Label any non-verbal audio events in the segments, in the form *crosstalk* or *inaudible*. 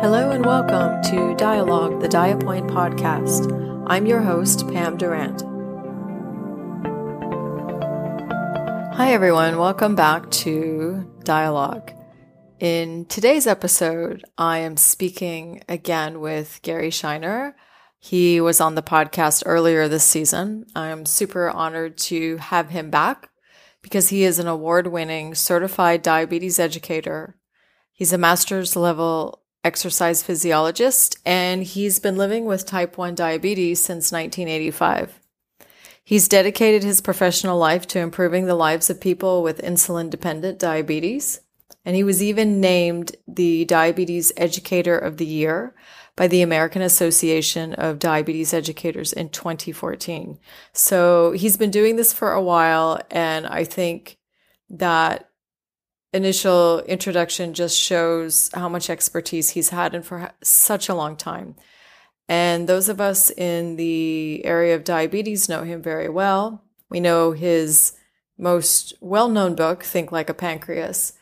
Hello and welcome to Dialogue, the Diapoint podcast. I'm your host, Pam Durant. Hi, everyone. Welcome back to Dialogue. In today's episode, I am speaking again with Gary Scheiner. He was on the podcast earlier this season. I'm super honored to have him back because he is an award winning certified diabetes educator. He's a master's level exercise physiologist, and he's been living with type 1 diabetes since 1985. He's dedicated his professional life to improving the lives of people with insulin dependent diabetes. And he was even named the Diabetes Educator of the Year by the American Association of Diabetes Educators in 2014. So he's been doing this for a while. And I think that initial introduction just shows how much expertise he's had and for such a long time. And those of us in the area of diabetes know him very well. We know his most well known book, Think Like a Pancreas,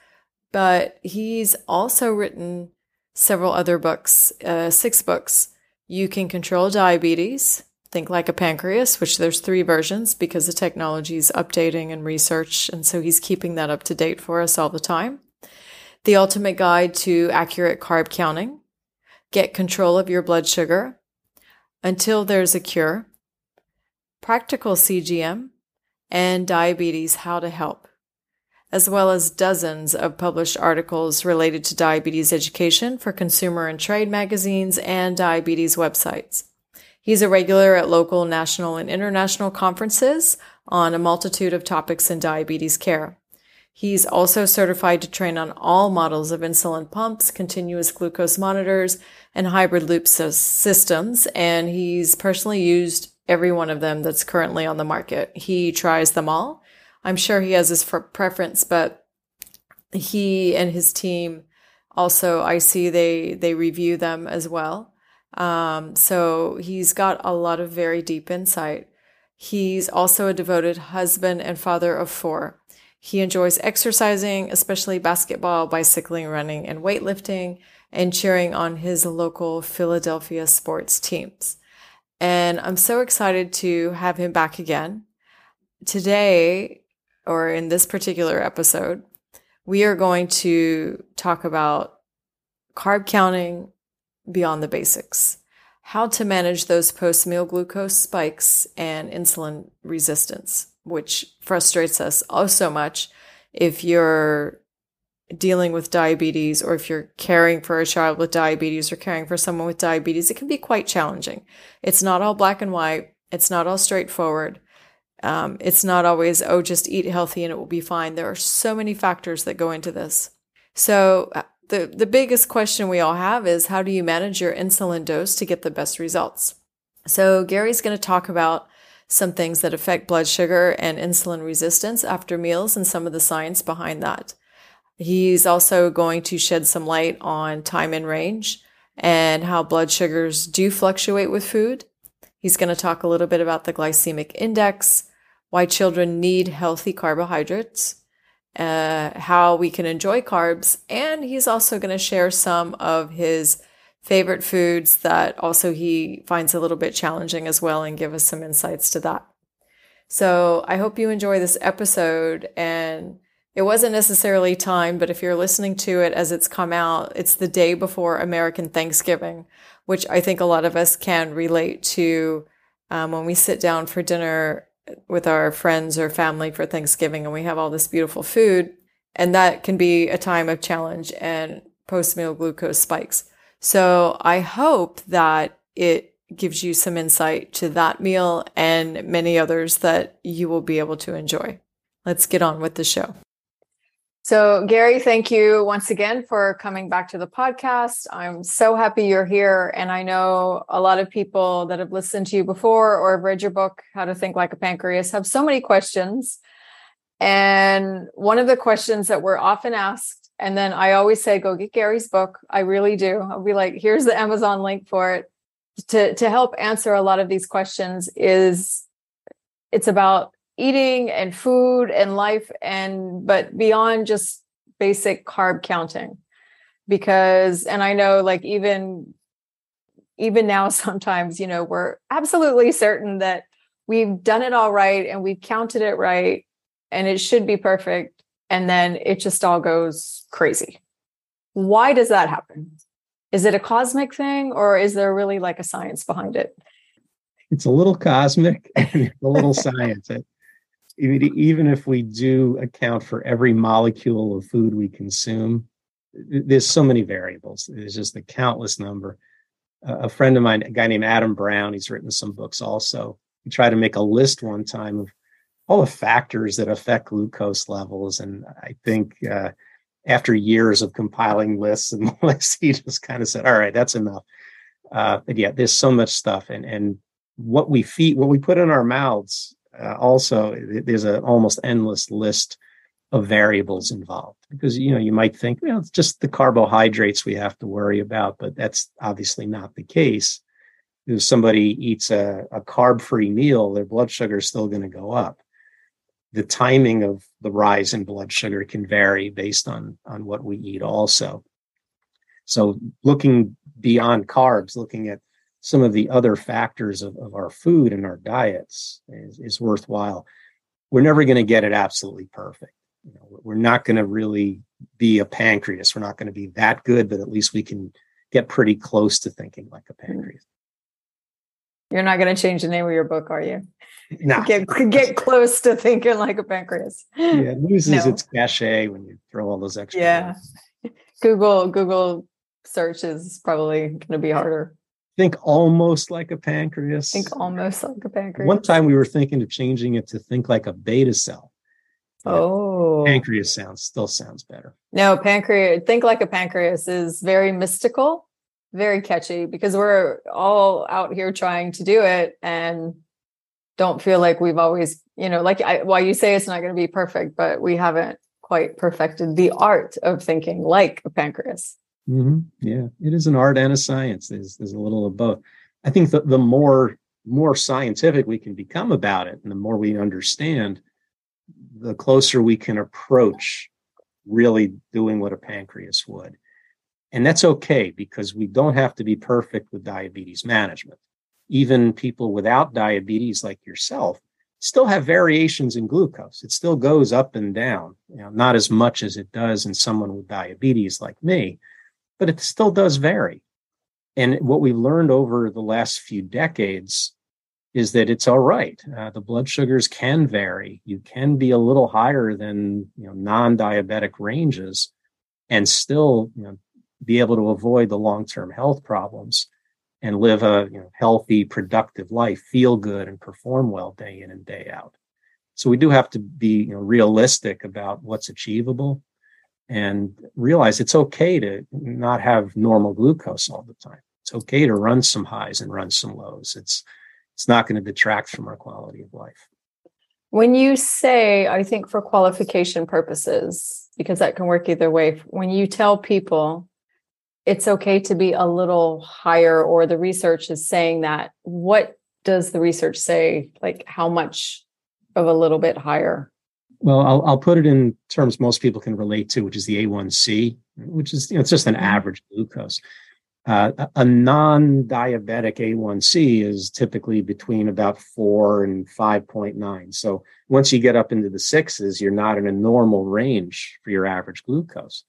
but he's also written several other books, uh, six books. You Can Control Diabetes, Think Like a Pancreas, which there's three versions because the technology is updating and research. And so he's keeping that up to date for us all the time. The Ultimate Guide to Accurate Carb Counting, Get Control of Your Blood Sugar, Until There's a Cure, Practical CGM, and Diabetes How to Help, as well as dozens of published articles related to diabetes education for consumer and trade magazines and diabetes websites. He's a regular at local, national, and international conferences on a multitude of topics in diabetes care. He's also certified to train on all models of insulin pumps, continuous glucose monitors, and hybrid loop systems. And he's personally used every one of them that's currently on the market. He tries them all. I'm sure he has his preference, but he and his team also, I see they, they review them as well. Um, so he's got a lot of very deep insight. He's also a devoted husband and father of four. He enjoys exercising, especially basketball, bicycling, running, and weightlifting, and cheering on his local Philadelphia sports teams. And I'm so excited to have him back again. Today, or in this particular episode, we are going to talk about carb counting, beyond the basics. How to manage those post meal glucose spikes and insulin resistance, which frustrates us oh so much if you're dealing with diabetes or if you're caring for a child with diabetes or caring for someone with diabetes, it can be quite challenging. It's not all black and white. It's not all straightforward. Um, it's not always, oh, just eat healthy and it will be fine. There are so many factors that go into this. So the, the biggest question we all have is how do you manage your insulin dose to get the best results? So Gary's going to talk about some things that affect blood sugar and insulin resistance after meals and some of the science behind that. He's also going to shed some light on time and range and how blood sugars do fluctuate with food. He's going to talk a little bit about the glycemic index, why children need healthy carbohydrates, uh, how we can enjoy carbs. And he's also going to share some of his favorite foods that also he finds a little bit challenging as well and give us some insights to that. So I hope you enjoy this episode and it wasn't necessarily time, but if you're listening to it as it's come out, it's the day before American Thanksgiving, which I think a lot of us can relate to um, when we sit down for dinner with our friends or family for Thanksgiving and we have all this beautiful food. And that can be a time of challenge and post meal glucose spikes. So I hope that it gives you some insight to that meal and many others that you will be able to enjoy. Let's get on with the show. So, Gary, thank you once again for coming back to the podcast. I'm so happy you're here. And I know a lot of people that have listened to you before or have read your book, How to Think Like a Pancreas, have so many questions. And one of the questions that we're often asked, and then I always say, go get Gary's book. I really do. I'll be like, here's the Amazon link for it to, to help answer a lot of these questions is it's about eating and food and life and but beyond just basic carb counting because and I know like even even now *laughs* sometimes, you know, we're absolutely certain that we've done it all right and we've counted it right and it should be perfect and then it just all goes crazy. Why does that happen? Is it a cosmic thing or is there really like a science behind it? It's a little cosmic and a little *laughs* science. Even if we do account for every molecule of food we consume, there's so many variables. There's just a countless number. a friend of mine, a guy named Adam Brown, he's written some books also. He tried to make a list one time of all the factors that affect glucose levels. And I think uh, after years of compiling lists and *laughs* lists, he just kind of said, all right, that's enough. Uh, but yeah, there's so much stuff. And, and what we feed, what we put in our mouths, uh, also, there's an almost endless list of variables involved because you know you might think well it's just the carbohydrates we have to worry about but that's obviously not the case. If somebody eats a, a carb free meal their blood sugar is still going to go up. The timing of the rise in blood sugar can vary based on on what we eat also. So looking beyond carbs looking at some of the other factors of, of our food and our diets is, is worthwhile we're never going to get it absolutely perfect you know, we're not going to really be a pancreas. We're not going to be that good, but at least we can get pretty close to thinking like a hmm. pancreas. You're not going to change the name of your book, are you? *laughs* No. get get close to thinking like a pancreas. Yeah, it loses no. its cachet when you throw all those extra. Yeah. *laughs* Google Google search is probably going to be harder. Think almost like a pancreas. Think almost like a pancreas. One time we were thinking of changing it to think like a beta cell. Oh, pancreas sounds still sounds better. No, pancreas. Think like a pancreas is very mystical, very catchy because we're all out here trying to do it and don't feel like we've always, you know, like I, why you say it's not going to be perfect, but we haven't quite perfected the art of thinking like a pancreas. Mm-hmm. Yeah, it is an art and a science. There's there's a little of both. I think that the more more scientific we can become about it, and the more we understand, the closer we can approach really doing what a pancreas would. And that's okay because we don't have to be perfect with diabetes management. Even people without diabetes, like yourself, still have variations in glucose. It still goes up and down, you know, not as much as it does in someone with diabetes like me, but it still does vary. And what we've learned over the last few decades is that it's all right. Uh, the blood sugars can vary. You can be a little higher than you know, non-diabetic ranges, and still you know, be able to avoid the long-term health problems and live a you know, healthy, productive life, feel good, and perform well day in and day out. So we do have to be you know, realistic about what's achievable and realize it's okay to not have normal glucose all the time. It's okay to run some highs and run some lows. It's it's not going to detract from our quality of life. When you say, I think for qualification purposes, because that can work either way, when you tell people it's okay to be a little higher, or the research is saying that, what does the research say? Like, how much of a little bit higher? Well, I'll, I'll put it in terms most people can relate to, which is the A1C, which is, you know, it's just an average glucose. Uh, a non-diabetic A1C is typically between about four and 5.9. So once you get up into the sixes, you're not in a normal range for your average glucose.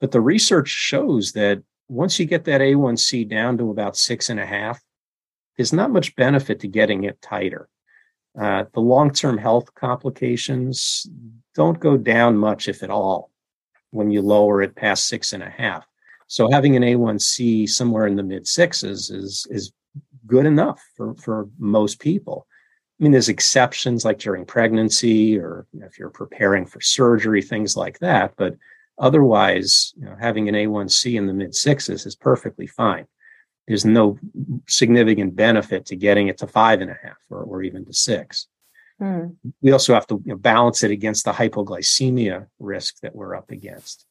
But the research shows that once you get that A1C down to about six and a half, there's not much benefit to getting it tighter. Uh, the long-term health complications don't go down much, if at all, when you lower it past six and a half. So having an A1C somewhere in the mid sixes is is good enough for for most people. I mean, there's exceptions like during pregnancy or if you're preparing for surgery, things like that. But otherwise, you know, having an A1C in the mid sixes is perfectly fine. There's no significant benefit to getting it to five and a half or, or even to six. Hmm. We also have to you know, balance it against the hypoglycemia risk that we're up against.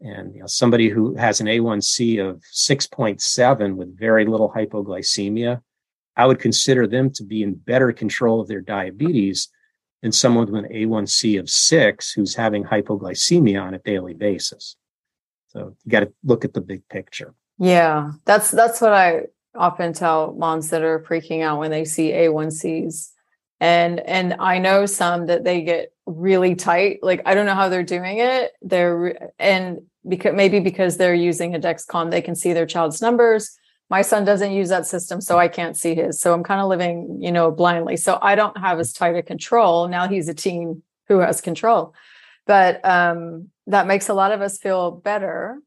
And you know, somebody who has an A1C of 6.7 with very little hypoglycemia, I would consider them to be in better control of their diabetes than someone with an A1C of six who's having hypoglycemia on a daily basis. So you got to look at the big picture. Yeah, that's that's what I often tell moms that are freaking out when they see A1Cs. And and I know some that they get really tight. Like I don't know how they're doing it. They're and because maybe because they're using a Dexcom, they can see their child's numbers. My son doesn't use that system, so I can't see his. So I'm kind of living, you know, blindly. So I don't have as tight a control. Now he's a teen who has control. But um, that makes a lot of us feel better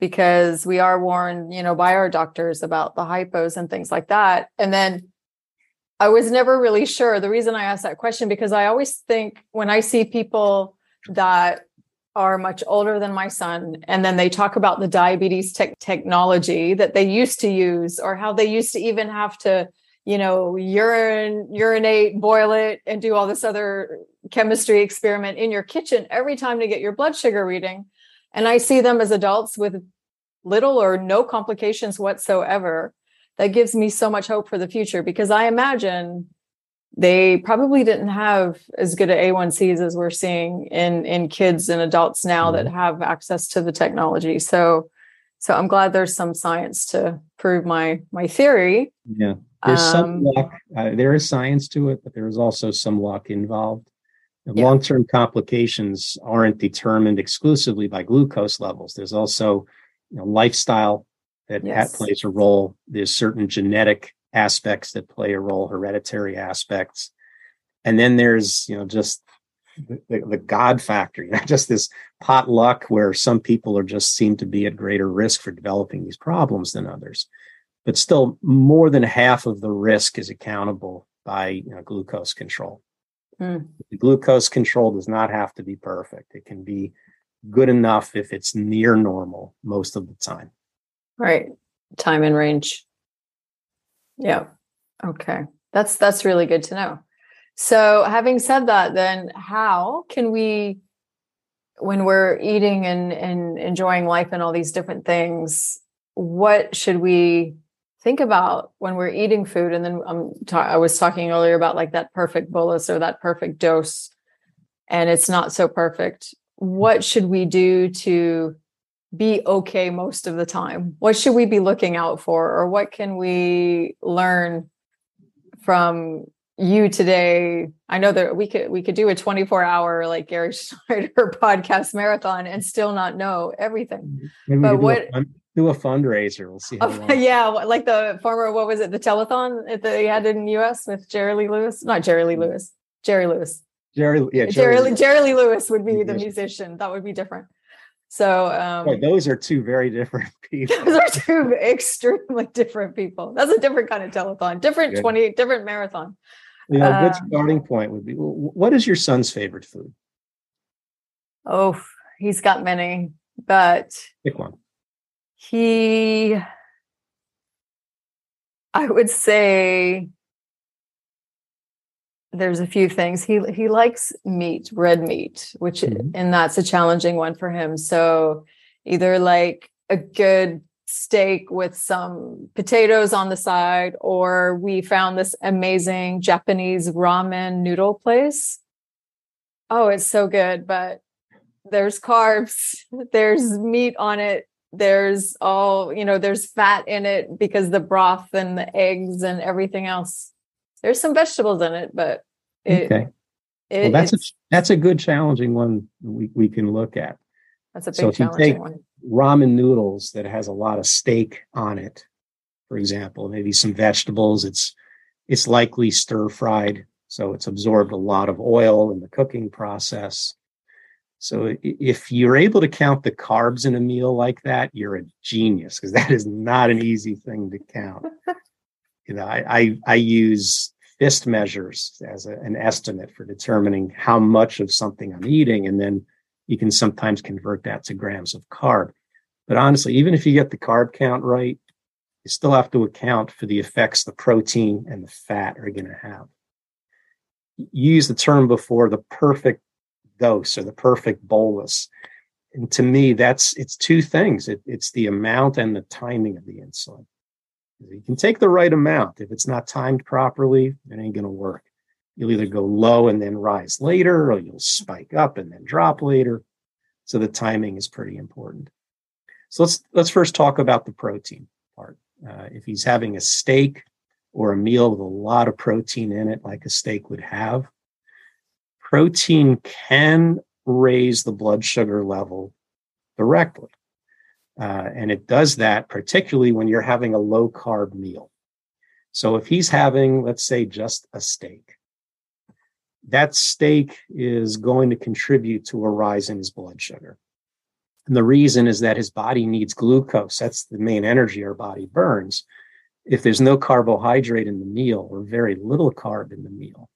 because we are warned, you know, by our doctors about the hypos and things like that. And then I was never really sure. The reason I asked that question because I always think when I see people that are much older than my son and then they talk about the diabetes te- technology that they used to use or how they used to even have to you know urine urinate boil it and do all this other chemistry experiment in your kitchen every time to get your blood sugar reading and i see them as adults with little or no complications whatsoever. That gives me so much hope for the future because i imagine they probably didn't have as good at a1cs as we're seeing in in kids and adults now mm-hmm. that have access to the technology. So so i'm glad there's some science to prove my my theory. Yeah. There's um, some luck. Uh, there is science to it but there is also some luck involved yeah. long-term complications aren't determined exclusively by glucose levels there's also you know, lifestyle that, yes. that plays a role there's certain genetic aspects that play a role, hereditary aspects. And then there's, you know, just the, the, God factor, you know, *laughs* just this pot luck where some people are just seem to be at greater risk for developing these problems than others. But still, more than half of the risk is accountable by you know, glucose control. Mm. The glucose control does not have to be perfect. It can be good enough if it's near normal most of the time. Right. Time and range. Yeah. Okay. That's that's really good to know. So, having said that, then how can we when we're eating and and enjoying life and all these different things, what should we think about when we're eating food and then I'm ta- I was talking earlier about like that perfect bolus or that perfect dose and it's not so perfect. What should we do to be okay most of the time? What should we be looking out for, or what can we learn from you today? I know that we could we could do a 24 hour like Gary *laughs* Schneider podcast marathon and still not know everything. Maybe but what do a, fundraiser? We'll see. Oh, *laughs* yeah, like the former what was it? The telethon that they had in the U.S. with Jerry Lee Lewis, not Jerry Lee Lewis, Jerry Lewis. Jerry, yeah, Jerry, Jerry, Jerry Lee Lewis would be the musician. That would be different. So um, those are two very different *laughs* people. Those are two extremely different people. That's a different kind of telethon, different good. 20, different marathon. You know, a good um, starting point would be what is your son's favorite food? Oh, he's got many, but pick one. He I would say there's a few things. He he likes meat red meat which mm-hmm. and that's a challenging one for him. So either like a good steak with some potatoes on the side or we found this amazing japanese ramen noodle place. Oh it's so good but there's carbs *laughs* there's meat on it there's all you know there's fat in it because the broth and the eggs and everything else there's some vegetables in it, but it, okay. It, well, that's a that's a good challenging one we, we can look at. That's a big so if you take one. Ramen noodles that has a lot of steak on it, for example, maybe some vegetables. It's it's likely stir fried, so it's absorbed a lot of oil in the cooking process. So if you're able to count the carbs in a meal like that, you're a genius because that is not an easy thing to count. *laughs* you know, I, I, I use fist measures as a, an estimate for determining how much of something I'm eating. And then you can sometimes convert that to grams of carb. But honestly, even if you get the carb count right, you still have to account for the effects the protein and the fat are going to have. You used the term before the perfect dose or the perfect bolus. And to me, that's it's two things. It, it's the amount and the timing of the insulin. You can take the right amount. If it's not timed properly, it ain't going to work. You'll either go low and then rise later, or you'll spike up and then drop later. So the timing is pretty important. So let's let's first talk about the protein part. Uh, if he's having a steak or a meal with a lot of protein in it, like a steak would have, protein can raise the blood sugar level directly. Uh, and it does that particularly when you're having a low carb meal. So if he's having, let's say, just a steak, that steak is going to contribute to a rise in his blood sugar. And the reason is that his body needs glucose. That's the main energy our body burns. If there's no carbohydrate in the meal or very little carb in the meal,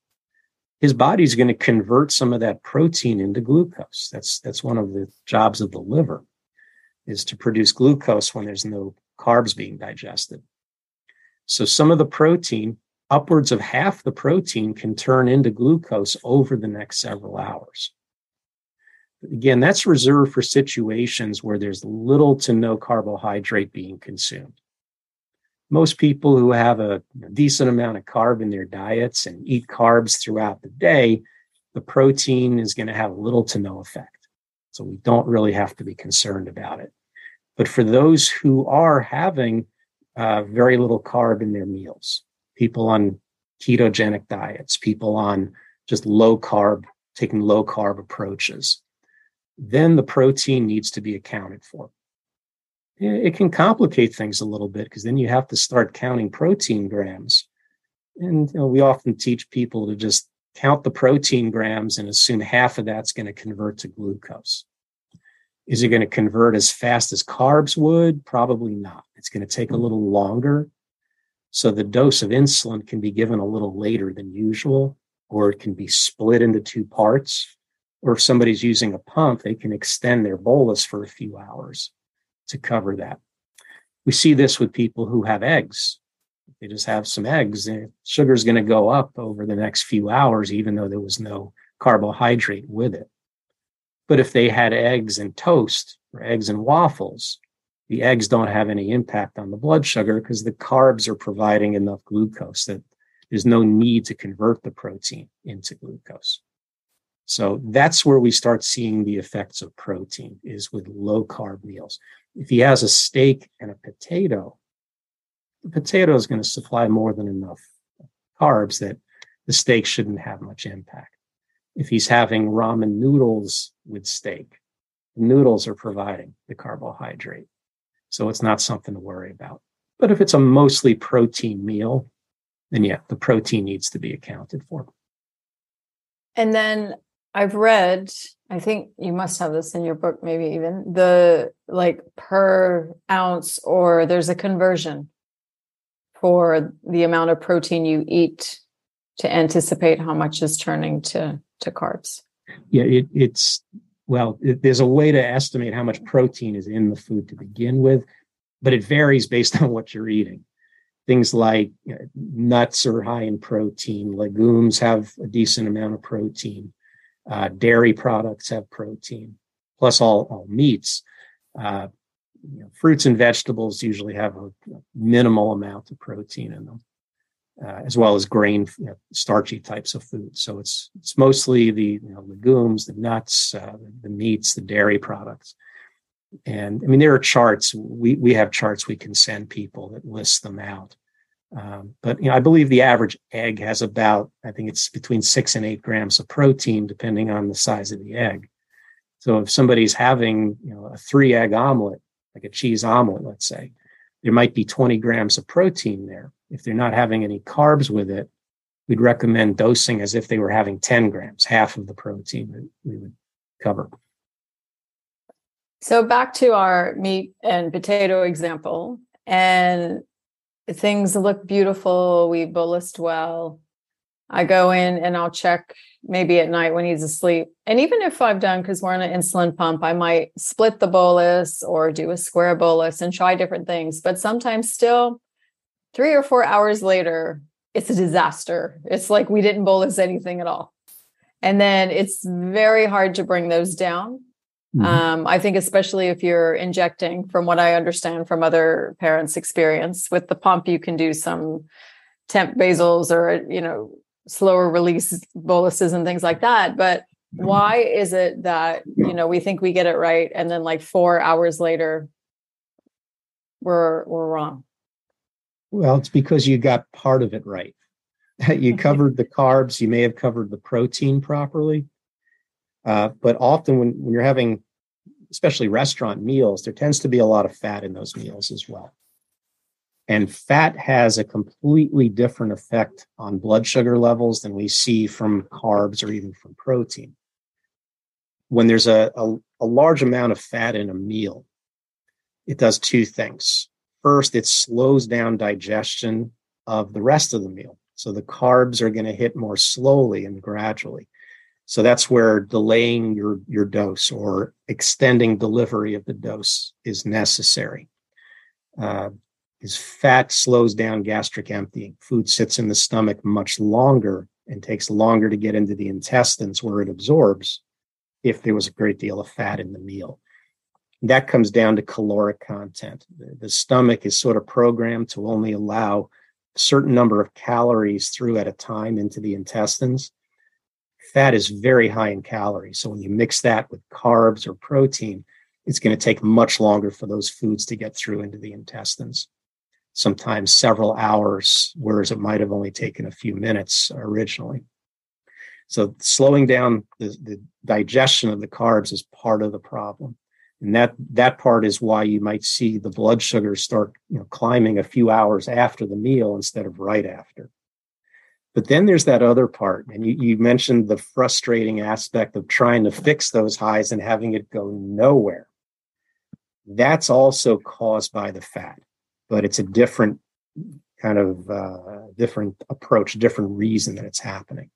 his body's going to convert some of that protein into glucose. That's that's one of the jobs of the liver is to produce glucose when there's no carbs being digested. So some of the protein, upwards of half the protein can turn into glucose over the next several hours. Again, that's reserved for situations where there's little to no carbohydrate being consumed. Most people who have a decent amount of carb in their diets and eat carbs throughout the day, the protein is going to have little to no effect. So we don't really have to be concerned about it. But for those who are having uh, very little carb in their meals, people on ketogenic diets, people on just low carb, taking low carb approaches, then the protein needs to be accounted for. It can complicate things a little bit because then you have to start counting protein grams. And you know, we often teach people to just count the protein grams and assume half of that's going to convert to glucose. Is it going to convert as fast as carbs would? Probably not. It's going to take a hmm. little longer. So the dose of insulin can be given a little later than usual, or it can be split into two parts or if somebody's using a pump, they can extend their bolus for a few hours to cover that. We see this with people who have eggs. They just have some eggs, the sugar is going to go up over the next few hours, even though there was no carbohydrate with it. But if they had eggs and toast or eggs and waffles, the eggs don't have any impact on the blood sugar because the carbs are providing enough glucose that there's no need to convert the protein into glucose. So that's where we start seeing the effects of protein is with low carb meals. If he has a steak and a potato, the potato is going to supply more than enough carbs that the steak shouldn't have much impact. If he's having ramen noodles with steak, noodles are providing the carbohydrate. So it's not something to worry about. But if it's a mostly protein meal, then yeah, the protein needs to be accounted for. And then I've read, I think you must have this in your book, maybe even the like per ounce, or there's a conversion for the amount of protein you eat to anticipate how much is turning to to carbs. Yeah, it, it's well, it, there's a way to estimate how much protein is in the food to begin with, but it varies based *laughs* on what you're eating. Things like you know, nuts are high in protein, legumes have a decent amount of protein uh, dairy products have protein, plus all, all meats. Uh, you know, fruits and vegetables usually have a minimal amount of protein in them, uh, as well as grain, you know, starchy types of food. So it's it's mostly the you know, legumes, the nuts, uh, the meats, the dairy products. And I mean, there are charts. We we have charts we can send people that list them out. Um, but you know, I believe the average egg has about, I think it's between six and eight grams of protein, depending on the size of the egg. So if somebody's having, you know, a three egg omelet, like a cheese omelet, let's say, there might be 20 grams of protein there. If they're not having any carbs with it, we'd recommend dosing as if they were having 10 grams, half of the protein that we would cover. So back to our meat and potato example. And things look beautiful. We bolused well. I go in and I'll check maybe at night when he's asleep. And even if I've done, because we're on an insulin pump, I might split the bolus or do a square bolus and try different things. But sometimes still, three or four hours later, it's a disaster. It's like we didn't bolus anything at all. And then it's very hard to bring those down Mm-hmm. Um, I think, especially if you're injecting, from what I understand from other parents' experience with the pump, you can do some temp basals or, you know, slower release boluses and things like that. But mm-hmm. why is it that, you know, we think we get it right and then like four hours later, we're, we're wrong? Well, it's because you got part of it right. *laughs* you *laughs* covered the carbs, you may have covered the protein properly. Uh, but often when, when you're having, especially restaurant meals, there tends to be a lot of fat in those meals as well. And fat has a completely different effect on blood sugar levels than we see from carbs or even from protein. When there's a, a, a large amount of fat in a meal, it does two things. First, it slows down digestion of the rest of the meal. So the carbs are going to hit more slowly and gradually. So that's where delaying your, your dose or extending delivery of the dose is necessary. Uh, is fat slows down gastric emptying. Food sits in the stomach much longer and takes longer to get into the intestines where it absorbs if there was a great deal of fat in the meal. That comes down to caloric content. The, the stomach is sort of programmed to only allow a certain number of calories through at a time into the intestines. Fat is very high in calories. So when you mix that with carbs or protein, it's going to take much longer for those foods to get through into the intestines. Sometimes several hours, whereas it might have only taken a few minutes originally. So slowing down the, the digestion of the carbs is part of the problem and that that part is why you might see the blood sugars start you know climbing a few hours after the meal instead of right after but then there's that other part and you, you mentioned the frustrating aspect of trying to fix those highs and having it go nowhere that's also caused by the fat but it's a different kind of uh, different approach different reason that it's happening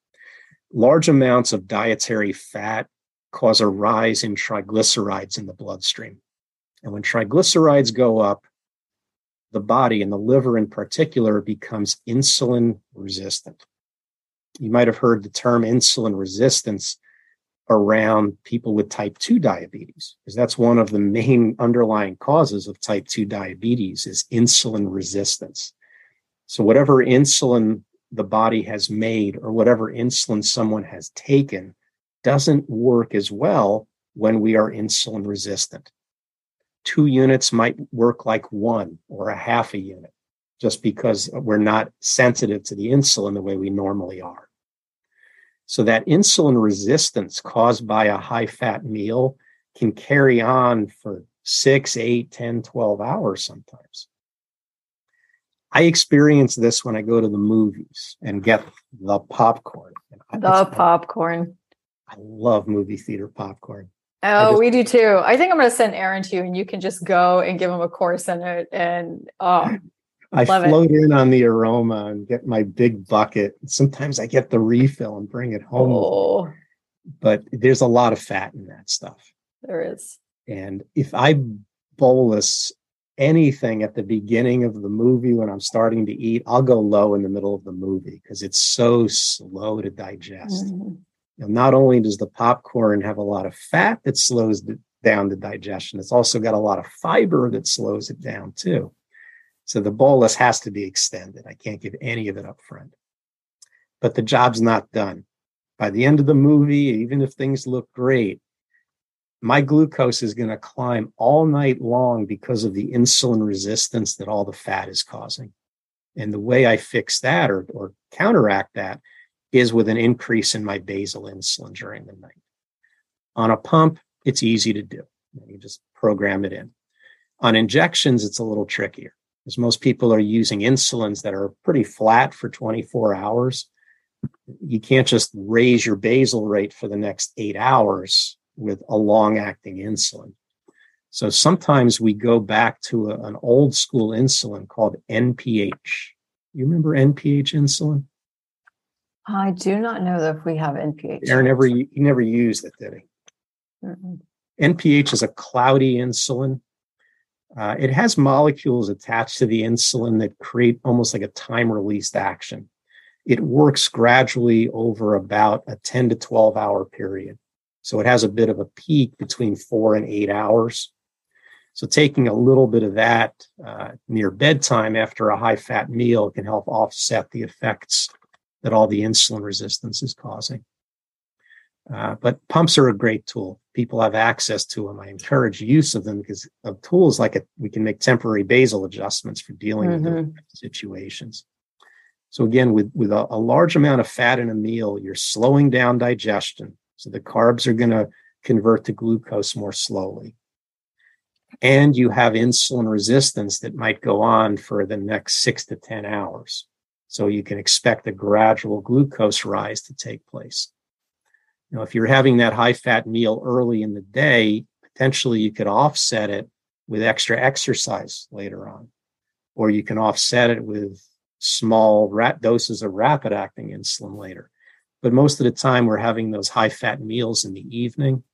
large amounts of dietary fat cause a rise in triglycerides in the bloodstream. And when triglycerides go up, the body and the liver in particular becomes insulin resistant. You might have heard the term insulin resistance around people with type 2 diabetes because that's one of the main underlying causes of type 2 diabetes is insulin resistance. So whatever insulin the body has made or whatever insulin someone has taken doesn't work as well when we are insulin resistant. Two units might work like one or a half a unit just because we're not sensitive to the insulin the way we normally are. So that insulin resistance caused by a high fat meal can carry on for six, eight, 10, 12 hours sometimes. I experience this when I go to the movies and get the popcorn. The popcorn. I love movie theater popcorn. Oh, just, we do too. I think I'm going to send Aaron to you, and you can just go and give him a course in it. And oh, I float it. in on the aroma and get my big bucket. Sometimes I get the refill and bring it home. Oh. But there's a lot of fat in that stuff. There is. And if I bolus anything at the beginning of the movie when I'm starting to eat, I'll go low in the middle of the movie because it's so slow to digest. Mm-hmm not only does the popcorn have a lot of fat that slows down the digestion, it's also got a lot of fiber that slows it down too. So the bolus has to be extended. I can't give any of it up front. But the job's not done. By the end of the movie, even if things look great, my glucose is going to climb all night long because of the insulin resistance that all the fat is causing. And the way I fix that or, or counteract that is with an increase in my basal insulin during the night. On a pump, it's easy to do. You just program it in. On injections, it's a little trickier because most people are using insulins that are pretty flat for 24 hours. You can't just raise your basal rate for the next eight hours with a long acting insulin. So sometimes we go back to a, an old school insulin called NPH. You remember NPH insulin? I do not know if we have NPH. Aaron never he never used it, did he? Mm-mm. NPH is a cloudy insulin. Uh, it has molecules attached to the insulin that create almost like a time released action. It works gradually over about a 10 to 12 hour period. So it has a bit of a peak between four and eight hours. So taking a little bit of that uh, near bedtime after a high fat meal can help offset the effects that all the insulin resistance is causing. Uh, but pumps are a great tool. People have access to them. I encourage use of them because of tools like it, we can make temporary basal adjustments for dealing mm-hmm. with those situations. So again, with, with a, a large amount of fat in a meal, you're slowing down digestion. So the carbs are going to convert to glucose more slowly. And you have insulin resistance that might go on for the next six to 10 hours. So you can expect a gradual glucose rise to take place. Now, if you're having that high fat meal early in the day, potentially you could offset it with extra exercise later on, or you can offset it with small doses of rapid acting insulin later. But most of the time, we're having those high fat meals in the evening,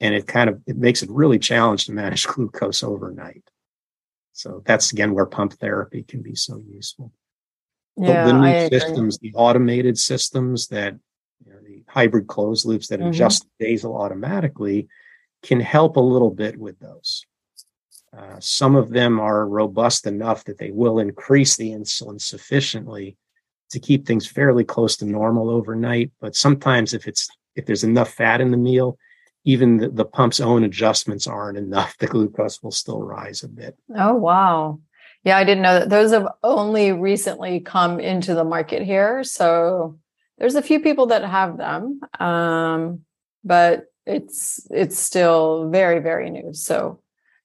and it kind of it makes it really challenging to manage glucose overnight. So that's again where pump therapy can be so useful. Yeah, the, the new systems, the automated systems that you know, the hybrid closed loops that mm-hmm. adjust basal automatically can help a little bit with those. Uh, some of them are robust enough that they will increase the insulin sufficiently to keep things fairly close to normal overnight. But sometimes, if it's if there's enough fat in the meal, even the, the pump's own adjustments aren't enough. *laughs* The glucose will still rise a bit. Oh wow! Yeah, I didn't know that. Those have only recently come into the market here, so there's a few people that have them, um, but it's it's still very very new. So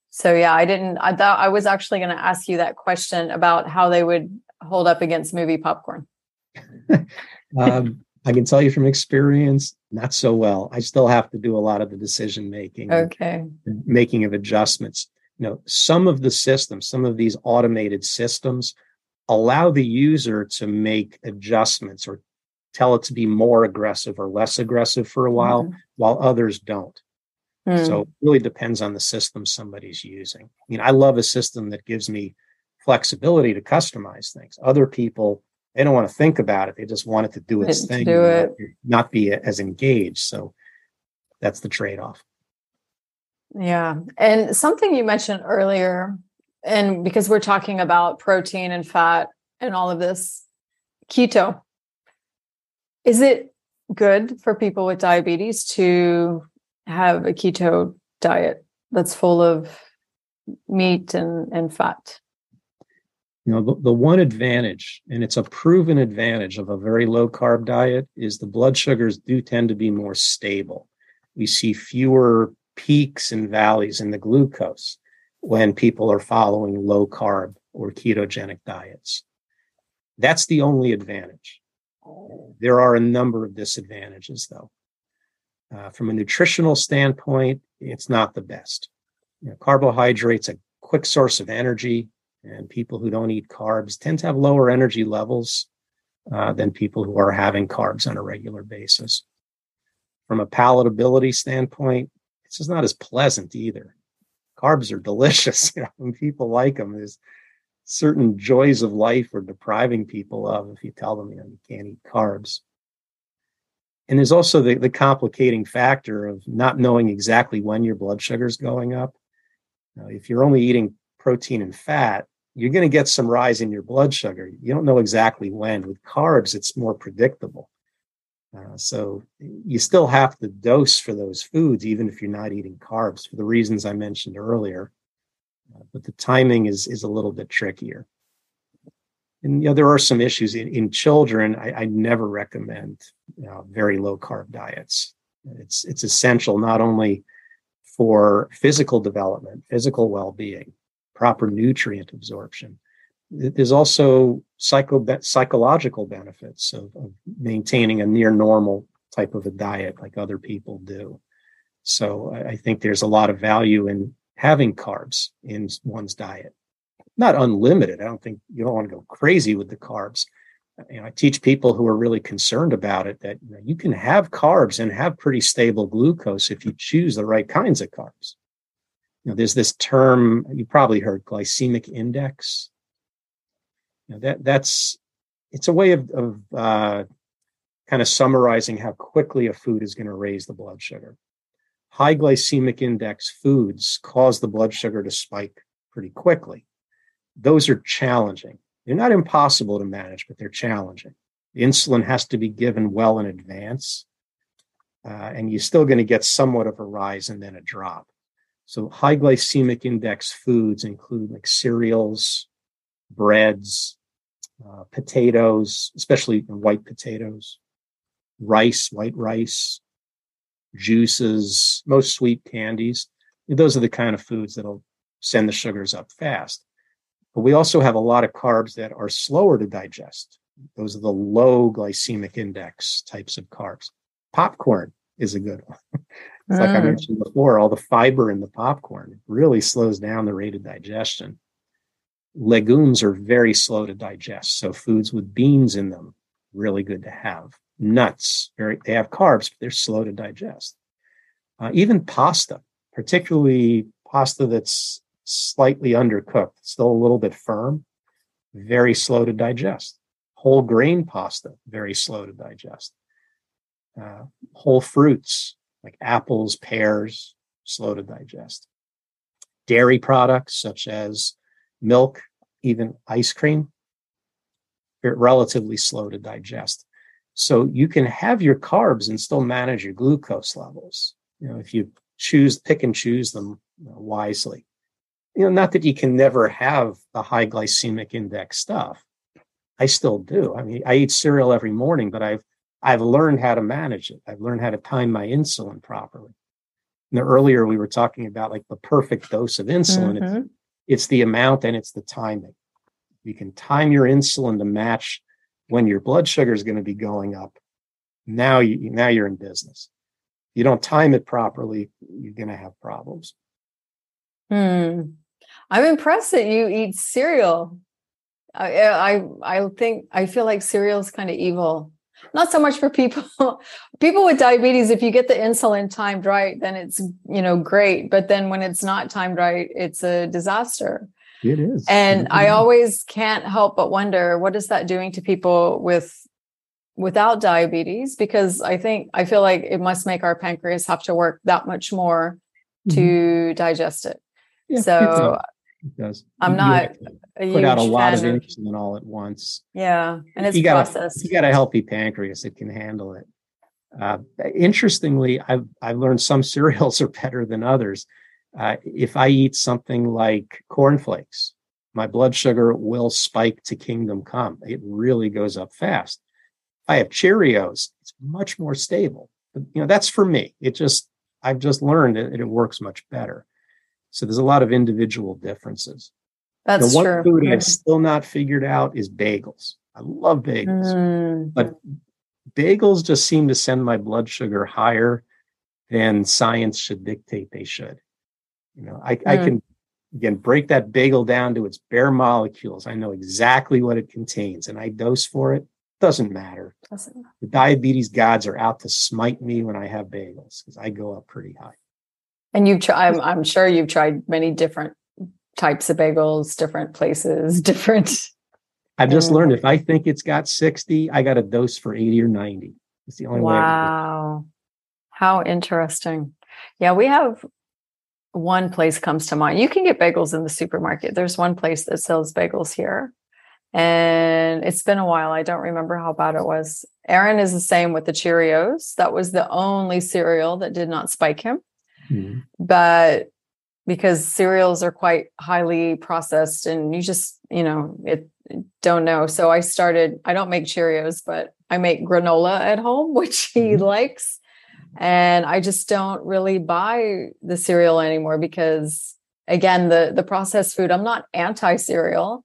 so yeah, I didn't. I thought I was actually going to ask you that question about how they would hold up against movie popcorn. *laughs* um, I can tell you from experience, not so well. I still have to do a lot of the decision making, okay, making of adjustments. You know, some of the systems, some of these automated systems, allow the user to make adjustments or tell it to be more aggressive or less aggressive for a while, mm-hmm. while others don't. Mm. So it really depends on the system somebody's using. I mean, I love a system that gives me flexibility to customize things. Other people, they don't want to think about it. They just want it to do its thing, do it. not be as engaged. So that's the trade off. Yeah. And something you mentioned earlier, and because we're talking about protein and fat and all of this, keto. Is it good for people with diabetes to have a keto diet that's full of meat and, and fat? You know, the, the one advantage, and it's a proven advantage of a very low carb diet, is the blood sugars do tend to be more stable. We see fewer peaks and valleys in the glucose when people are following low carb or ketogenic diets. That's the only advantage. There are a number of disadvantages, though. Uh, from a nutritional standpoint, it's not the best. You know, carbohydrates a quick source of energy, and people who don't eat carbs tend to have lower energy levels uh, than people who are having carbs on a regular basis. From a palatability standpoint, it's just not as pleasant either. Carbs are *laughs* delicious, you know, and people like them. There's certain joys of life we're depriving people of if you tell them you know you can't eat carbs and there's also the, the complicating factor of not knowing exactly when your blood sugar is going up. Now, if you're only eating protein and fat, you're going to get some rise in your blood sugar. You don't know exactly when. With carbs, it's more predictable. Uh, so you still have to dose for those foods, even if you're not eating carbs, for the reasons I mentioned earlier. Uh, but the timing is is a little bit trickier. And you know there are some issues in, in children. I, I never recommend you know, very low carb diets. It's it's essential not only for physical development physical well-being proper nutrient absorption. There's also psycho psychological benefits of, of maintaining a near normal type of a diet like other people do so I, I think there's a lot of value in having carbs in one's diet not unlimited. I don't think you don't want to go crazy with the carbs. You know, I teach people who are really concerned about it that you, know, you can have carbs and have pretty stable glucose if you choose the right kinds of carbs. You know, there's this term you probably heard, glycemic index. You know, that that's it's a way of, of uh, kind of summarizing how quickly a food is going to raise the blood sugar. High glycemic index foods cause the blood sugar to spike pretty quickly those are challenging. They're not impossible to manage, but they're challenging. Insulin has to be given well in advance. uh, and you're still going to get somewhat of a rise and then a drop. So high glycemic index foods include like cereals, breads, uh, potatoes, especially white potatoes, rice, white rice, juices, most sweet candies. Those are the kind of foods that'll send the sugars up fast. But we also have a lot of carbs that are slower to digest. Those are the low glycemic index types of carbs. Popcorn is a good one. it's mm. like I mm. mentioned before, all the fiber in the popcorn really slows down the rate of digestion. Legumes are very slow to digest. So foods with beans in them, really good to have. Nuts, very they have carbs, but they're slow to digest. Uh, even pasta, particularly pasta that's slightly undercooked, still a little bit firm, very slow to digest. Whole grain pasta, very slow to digest. Uh, whole fruits like apples, pears, slow to digest. Dairy products such as milk, even ice cream, you're relatively slow to digest. So you can have your carbs and still manage your glucose levels. You know, if you choose, pick and choose them wisely. You know, not that you can never have the high glycemic index stuff. I still do. I mean, I eat cereal every morning, but I've I've learned how to manage it. I've learned how to time my insulin properly. And earlier we were talking about like the perfect dose of insulin. Mm-hmm. It's, it's the amount and it's the timing. You can time your insulin to match when your blood sugar is going to be going up. Now you now you're in business. You don't time it properly, you're going to have problems. Hmm. I'm impressed that you eat cereal. I, I I think I feel like cereal is kind of evil. Not so much for people *laughs* people with diabetes. If you get the insulin timed right, then it's you know great. But then when it's not timed right, it's a disaster. It is. And it. I always can't help but wonder what is that doing to people with without diabetes because I think I feel like it must make our pancreas have to work that much more mm-hmm. to digest it. Yeah, so does. I'm you not put out a lot of insulin all at once. Yeah, and it's you got processed. A, you got a healthy pancreas; it can handle it. Uh, interestingly, I've I've learned some *laughs* cereals are better than others. Uh, if I eat something like cornflakes, my blood sugar will spike to kingdom come. It really goes up fast. If I have Cheerios, it's much more stable. But, you know, that's for me. It just I've just learned that it works much better. So there's a lot of individual differences. That's the one true. food I've still not figured out is bagels. I love bagels, mm. but bagels just seem to send my blood sugar higher than science should dictate they should. You know, I, mm. I can again break that bagel down to its bare molecules. I know exactly what it contains, and I dose for it. Doesn't matter. Doesn't matter. The diabetes gods are out to smite me when I have bagels because I go up pretty high. And you've tried, I'm, I'm sure you've tried many different types of bagels, different places, *laughs* different. I've just learned if I think it's got 60, I got a dose for 80 or 90. It's the only wow. way. Wow. How interesting. Yeah, we have one place comes to mind. You can get bagels in the supermarket. There's one place that sells bagels here. And it's been a while. I don't remember how bad it was. Aaron is the same with the Cheerios. That was the only cereal that did not spike him. Mm-hmm. But because cereals are quite highly processed and you just, you know, it don't know. So I started, I don't make Cheerios, but I make granola at home, *laughs* which he mm-hmm. likes. And I just don't really buy the cereal anymore because again, the the processed food, I'm not anti-cereal,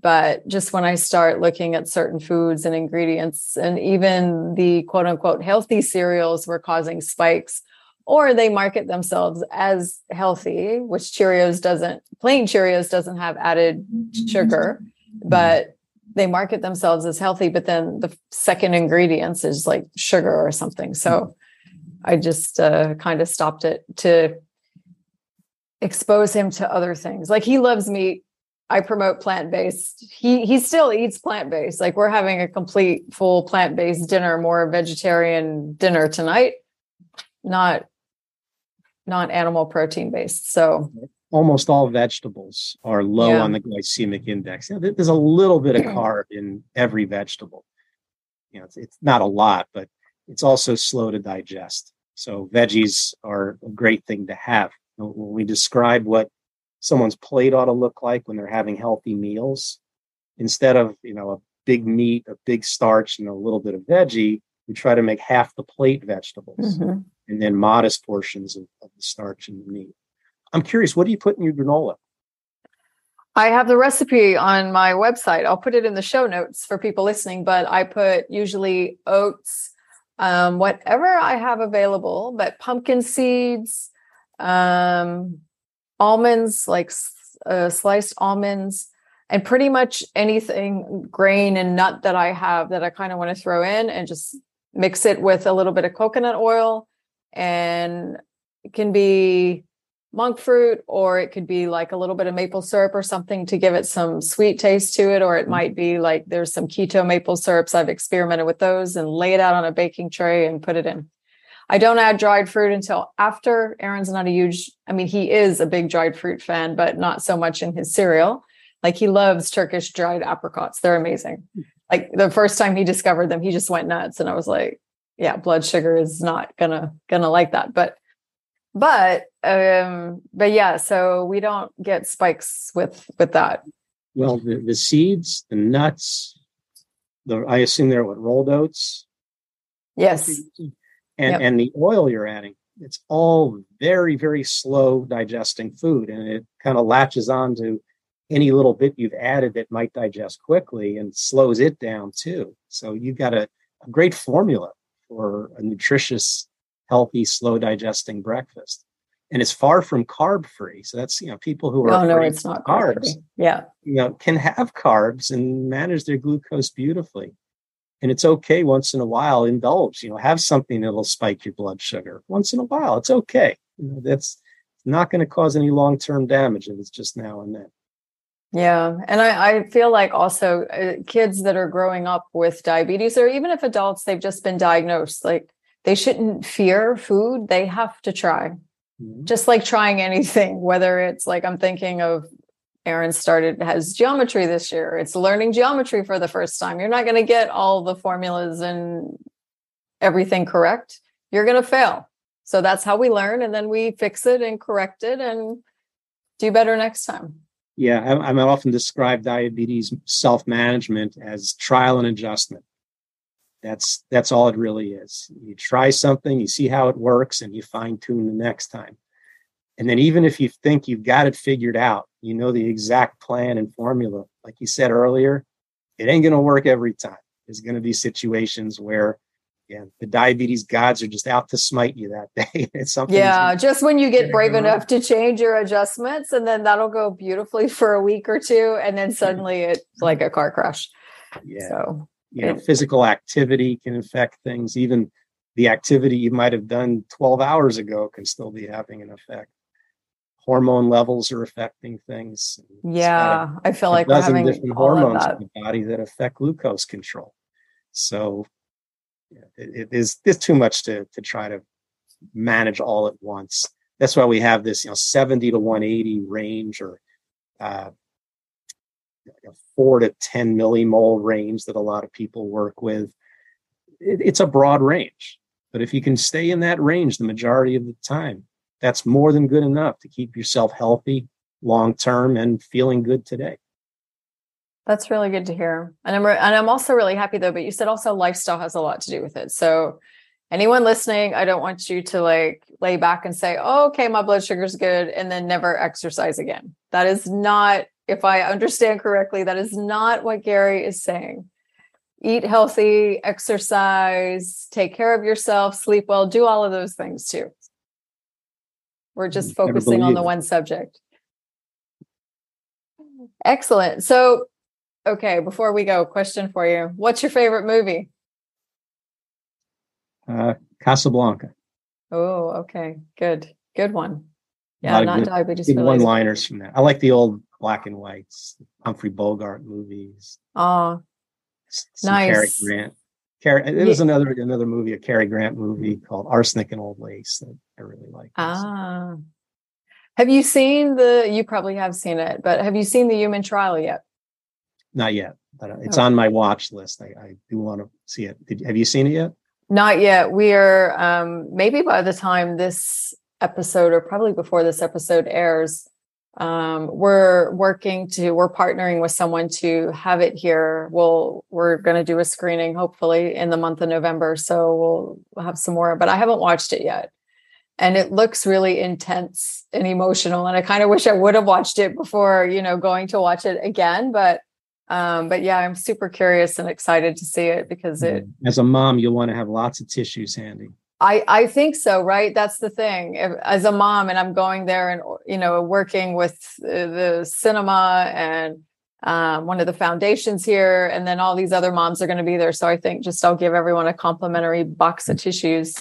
but just when I start looking at certain foods and ingredients and even the quote unquote healthy cereals were causing spikes or they market themselves as healthy, which Cheerios doesn't, plain Cheerios doesn't have added sugar, but they market themselves as healthy, but then the second ingredients is like sugar or something. So I just uh, kind of stopped it to expose him to other things. Like he loves meat. I promote plant-based. He he still eats plant-based. Like we're having a complete full plant-based dinner, more vegetarian dinner tonight. Not not animal protein based. So almost all vegetables are low yeah. on the glycemic index. You know, there's a little bit of *clears throat* carb in every vegetable. You know, it's, it's not a lot, but it's also slow to digest. So veggies are a great thing to have. When we describe what someone's plate ought to look like when they're having healthy meals, instead of you know a big meat, a big starch, and a little bit of veggie, we try to make half the plate vegetables mm-hmm. And then modest portions of, of the starch and the meat. I'm curious, what do you put in your granola? I have the recipe on my website. I'll put it in the show notes for people listening, but I put usually oats, um, whatever I have available, but pumpkin seeds, um, almonds, like uh, sliced almonds, and pretty much anything grain and nut that I have that I kind of want to throw in and just mix it with a little bit of coconut oil. And it can be monk fruit, or it could be like a little bit of maple syrup or something to give it some sweet taste to it. Or it mm-hmm. might be like there's some keto maple syrups. I've experimented with those and lay it out on a baking tray and put it in. I don't add dried fruit until after. Aaron's not a huge, I mean, he is a big dried fruit fan, but not so much in his cereal. Like he loves Turkish dried apricots. They're amazing. Hmm. Like the first time he discovered them, he just went nuts. And I was like, yeah, blood sugar is not gonna gonna like that. But but um but yeah so we don't get spikes with with that well the, the seeds the nuts the i assume they're what rolled oats yes and yep. and the oil you're adding it's all very very slow digesting food and it kind of latches on to any little bit you've added that might digest quickly and slows it down too so you've got a, a great formula for a nutritious healthy, slow digesting breakfast. And it's far from carb free. So that's, you know, people who are oh, no, no, it's not carbs. Yeah. You know, can have carbs and manage their glucose beautifully. And it's okay once in a while, indulge, you know, have something that'll spike your blood sugar once in a while. It's okay. You know, that's not going to cause any long term damage if it's just now and then. Yeah. And I, I feel like also uh, kids that are growing up with diabetes, or even if adults, they've just been diagnosed, like they shouldn't fear food. They have to try. Mm-hmm. Just like trying *laughs* anything, whether it's like I'm thinking of Aaron started has geometry this year. It's learning geometry for the first time. You're not going to get all the formulas and everything correct. You're going to fail. So that's how we learn and then we fix it and correct it and do better next time. Yeah, I, I often describe diabetes self management as trial and adjustment. That's that's all it really is. You try something, you see how it works, and you fine tune the next time. And then even if you think you've got it figured out, you know the exact plan and formula, like you said earlier, it ain't going to work every time. There's going to be situations where yeah, the diabetes gods are just out to smite you that day. *laughs* it's something. Yeah, just when you get brave enough to change your adjustments, and then that'll go beautifully *laughs* for a week or two, and then suddenly it's like a car crash. Yeah. So you know physical activity can affect things even the activity you might have done 12 hours ago can still be having an effect hormone levels are affecting things yeah i feel like we're having different hormones in the body that affect glucose control so it, it is it's too much to to try to manage all at once that's why we have this you know 70 to 180 range or uh, a four to 10 millimole range that a lot of people work with. It, it's a broad range, but if you can stay in that range the majority of the time, that's more than good enough to keep yourself healthy long term and feeling good today. That's really good to hear. And I'm re- and I'm also really happy though, but you said also lifestyle has a lot to do with it. So anyone listening, I don't want you to like lay back and say, oh, okay, my blood sugar's good, and then never exercise again. That is not if I understand correctly, that is not what Gary is saying. Eat healthy, exercise, take care of yourself, sleep well, do all of those things too. We're just focusing on the one subject. Excellent. So, okay, before we go, question for you. What's your favorite movie? Uh, Casablanca. Oh, okay. Good. Good one. Yeah, not good, diabetes. Good one liners from that. I like the old black and whites, Humphrey Bogart movies. Oh, nice. Cary Grant. Cary, it was another another movie, a Cary Grant movie called Arsenic and Old Lace that I really like. Ah. Have you seen the? You probably have seen it, but have you seen the Human Trial yet? Not yet, but uh, it's on my watch list. I, I do want to see it. Did, have you seen it yet? Not yet. We are um, maybe by the time this episode, or probably before this episode airs, um, we're working to we're partnering with someone to have it here. We'll we're going to do a screening hopefully in the month of November, so we'll, we'll have some more. But I haven't watched it yet, and it looks really intense and emotional. And I kind of wish I would have watched it before you know going to watch it again, but um, but yeah, I'm super curious and excited to see it because it. As a mom, you'll want to have lots of tissues handy. I I think so, right? That's the thing. If, as a mom, and I'm going there and you know working with the cinema and um, one of the foundations here, and then all these other moms are going to be there. So I think just I'll give everyone a complimentary box of tissues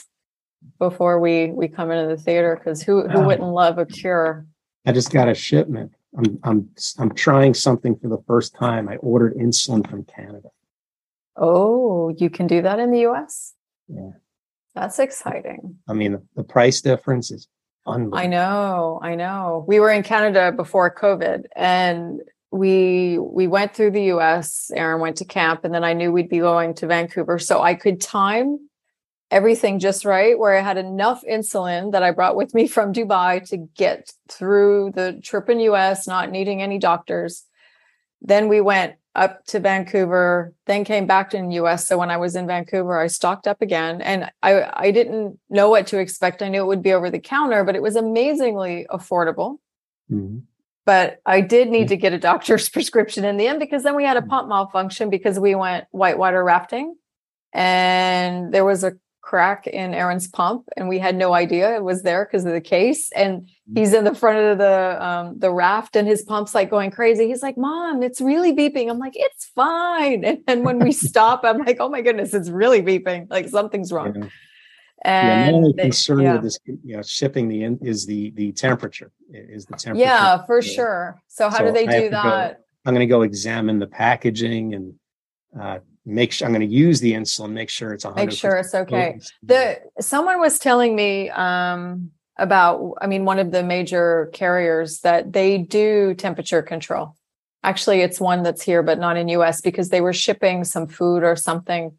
before we we come into the theater because who who wouldn't love a cure? I just got a shipment. I'm I'm I'm trying something for the first time. I ordered insulin from Canada. Oh, you can do that in the US? Yeah. That's exciting. I mean, the price difference is unbelievable. I know, I know. We were in Canada before COVID and we we went through the US. Aaron went to camp and then I knew we'd be going to Vancouver so I could time everything just right where I had enough insulin that I brought with me from Dubai to get through the trip in US, not needing any doctors. Then we went up to Vancouver, then came back to the US. So when I was in Vancouver, I stocked up again and I, I didn't know what to expect. I knew it would be over the counter, but it was amazingly affordable. Mm-hmm. But I did need to get a doctor's *laughs* prescription in the end because then we had a mm. pump malfunction because we went whitewater rafting and there was a crack in Aaron's pump, and we had no idea it was there because of the case. And mm-hmm. he's in the front of the um, the raft, and his pump's like going crazy. He's like, "Mom, it's really beeping." I'm like, "It's fine." And, and when we *laughs* stop, I'm like, "Oh my goodness, it's really beeping. Like something's wrong." Yeah. And yeah, my only concern yeah. with this, you know, shipping the in, is the the temperature. Is the temperature? Yeah, for sure. So how so do they do that? Go, I'm going to go examine the packaging and uh, make sure I'm going to use the insulin, make sure it's 100 Make sure it's okay. The someone was telling me um, about, I mean, one of the major carriers that they do temperature control. Actually, it's one that's here, but not in US because they were shipping some food or something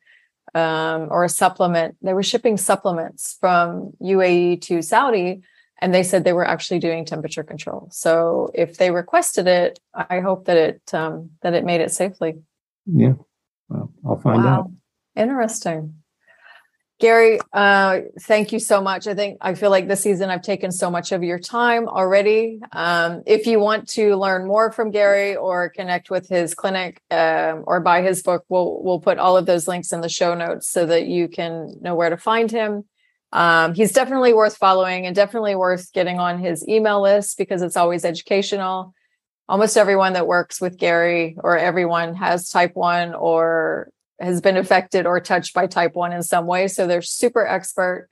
um, or a supplement. They were shipping supplements from UAE to Saudi, and they said they were actually doing temperature control. So if they requested it, I hope that it um, that it made it safely. Yeah. Well, I'll find wow. out. Interesting. Gary, uh, thank you so much. I think I feel like this season I've taken so much of your time already. Um, if you want to learn more from Gary or connect with his clinic um, or buy his book, we'll we'll put all of those links in the show notes so that you can know where to find him. Um, he's definitely worth following and definitely worth getting on his email list because it's always educational almost everyone that works with Gary or everyone has type 1 or has been affected or touched by type 1 in some way. So they're super expert.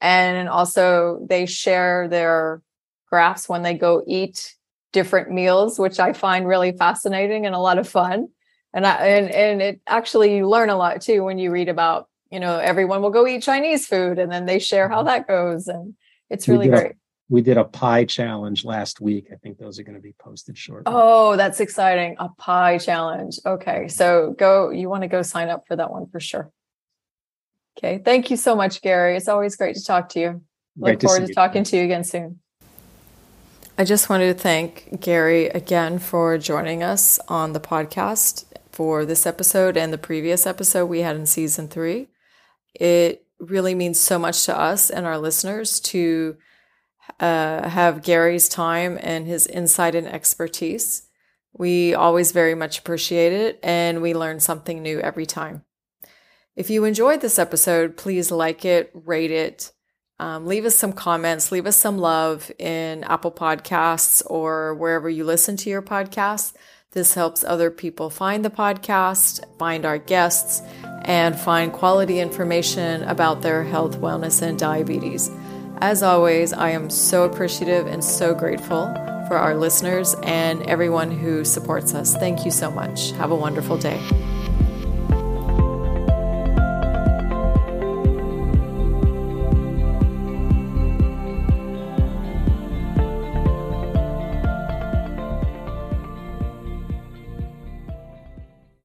And also they share their graphs when they go eat different meals which I find really fascinating and a lot of fun. And I, and and it actually you learn a lot too when you read about you know everyone will go eat Chinese food and then they share how mm-hmm. that goes and it's really great we did a pie challenge last week. I think those are going to be posted shortly. Oh, that's exciting. A pie challenge. Okay. So go, you want to go sign up for that one for sure. Okay. Thank you so much, Gary. It's always great to talk to you. Great Look forward to, to talking to you again soon. I just wanted to thank Gary again for joining us on the podcast for this episode and the previous episode we had in season three. It really means so much to us and our listeners to uh, have Gary's time and his insight and expertise. We always very much appreciate it, and we learn something new every time. If you enjoyed this episode, please like it, rate it, um, leave us some comments, leave us some love in Apple Podcasts or wherever you listen to your podcasts. This helps other people find the podcast, find our guests, and find quality information about their health, wellness, and diabetes. As always, I am so appreciative and so grateful for our listeners and everyone who supports us. Thank you so much. Have a wonderful day.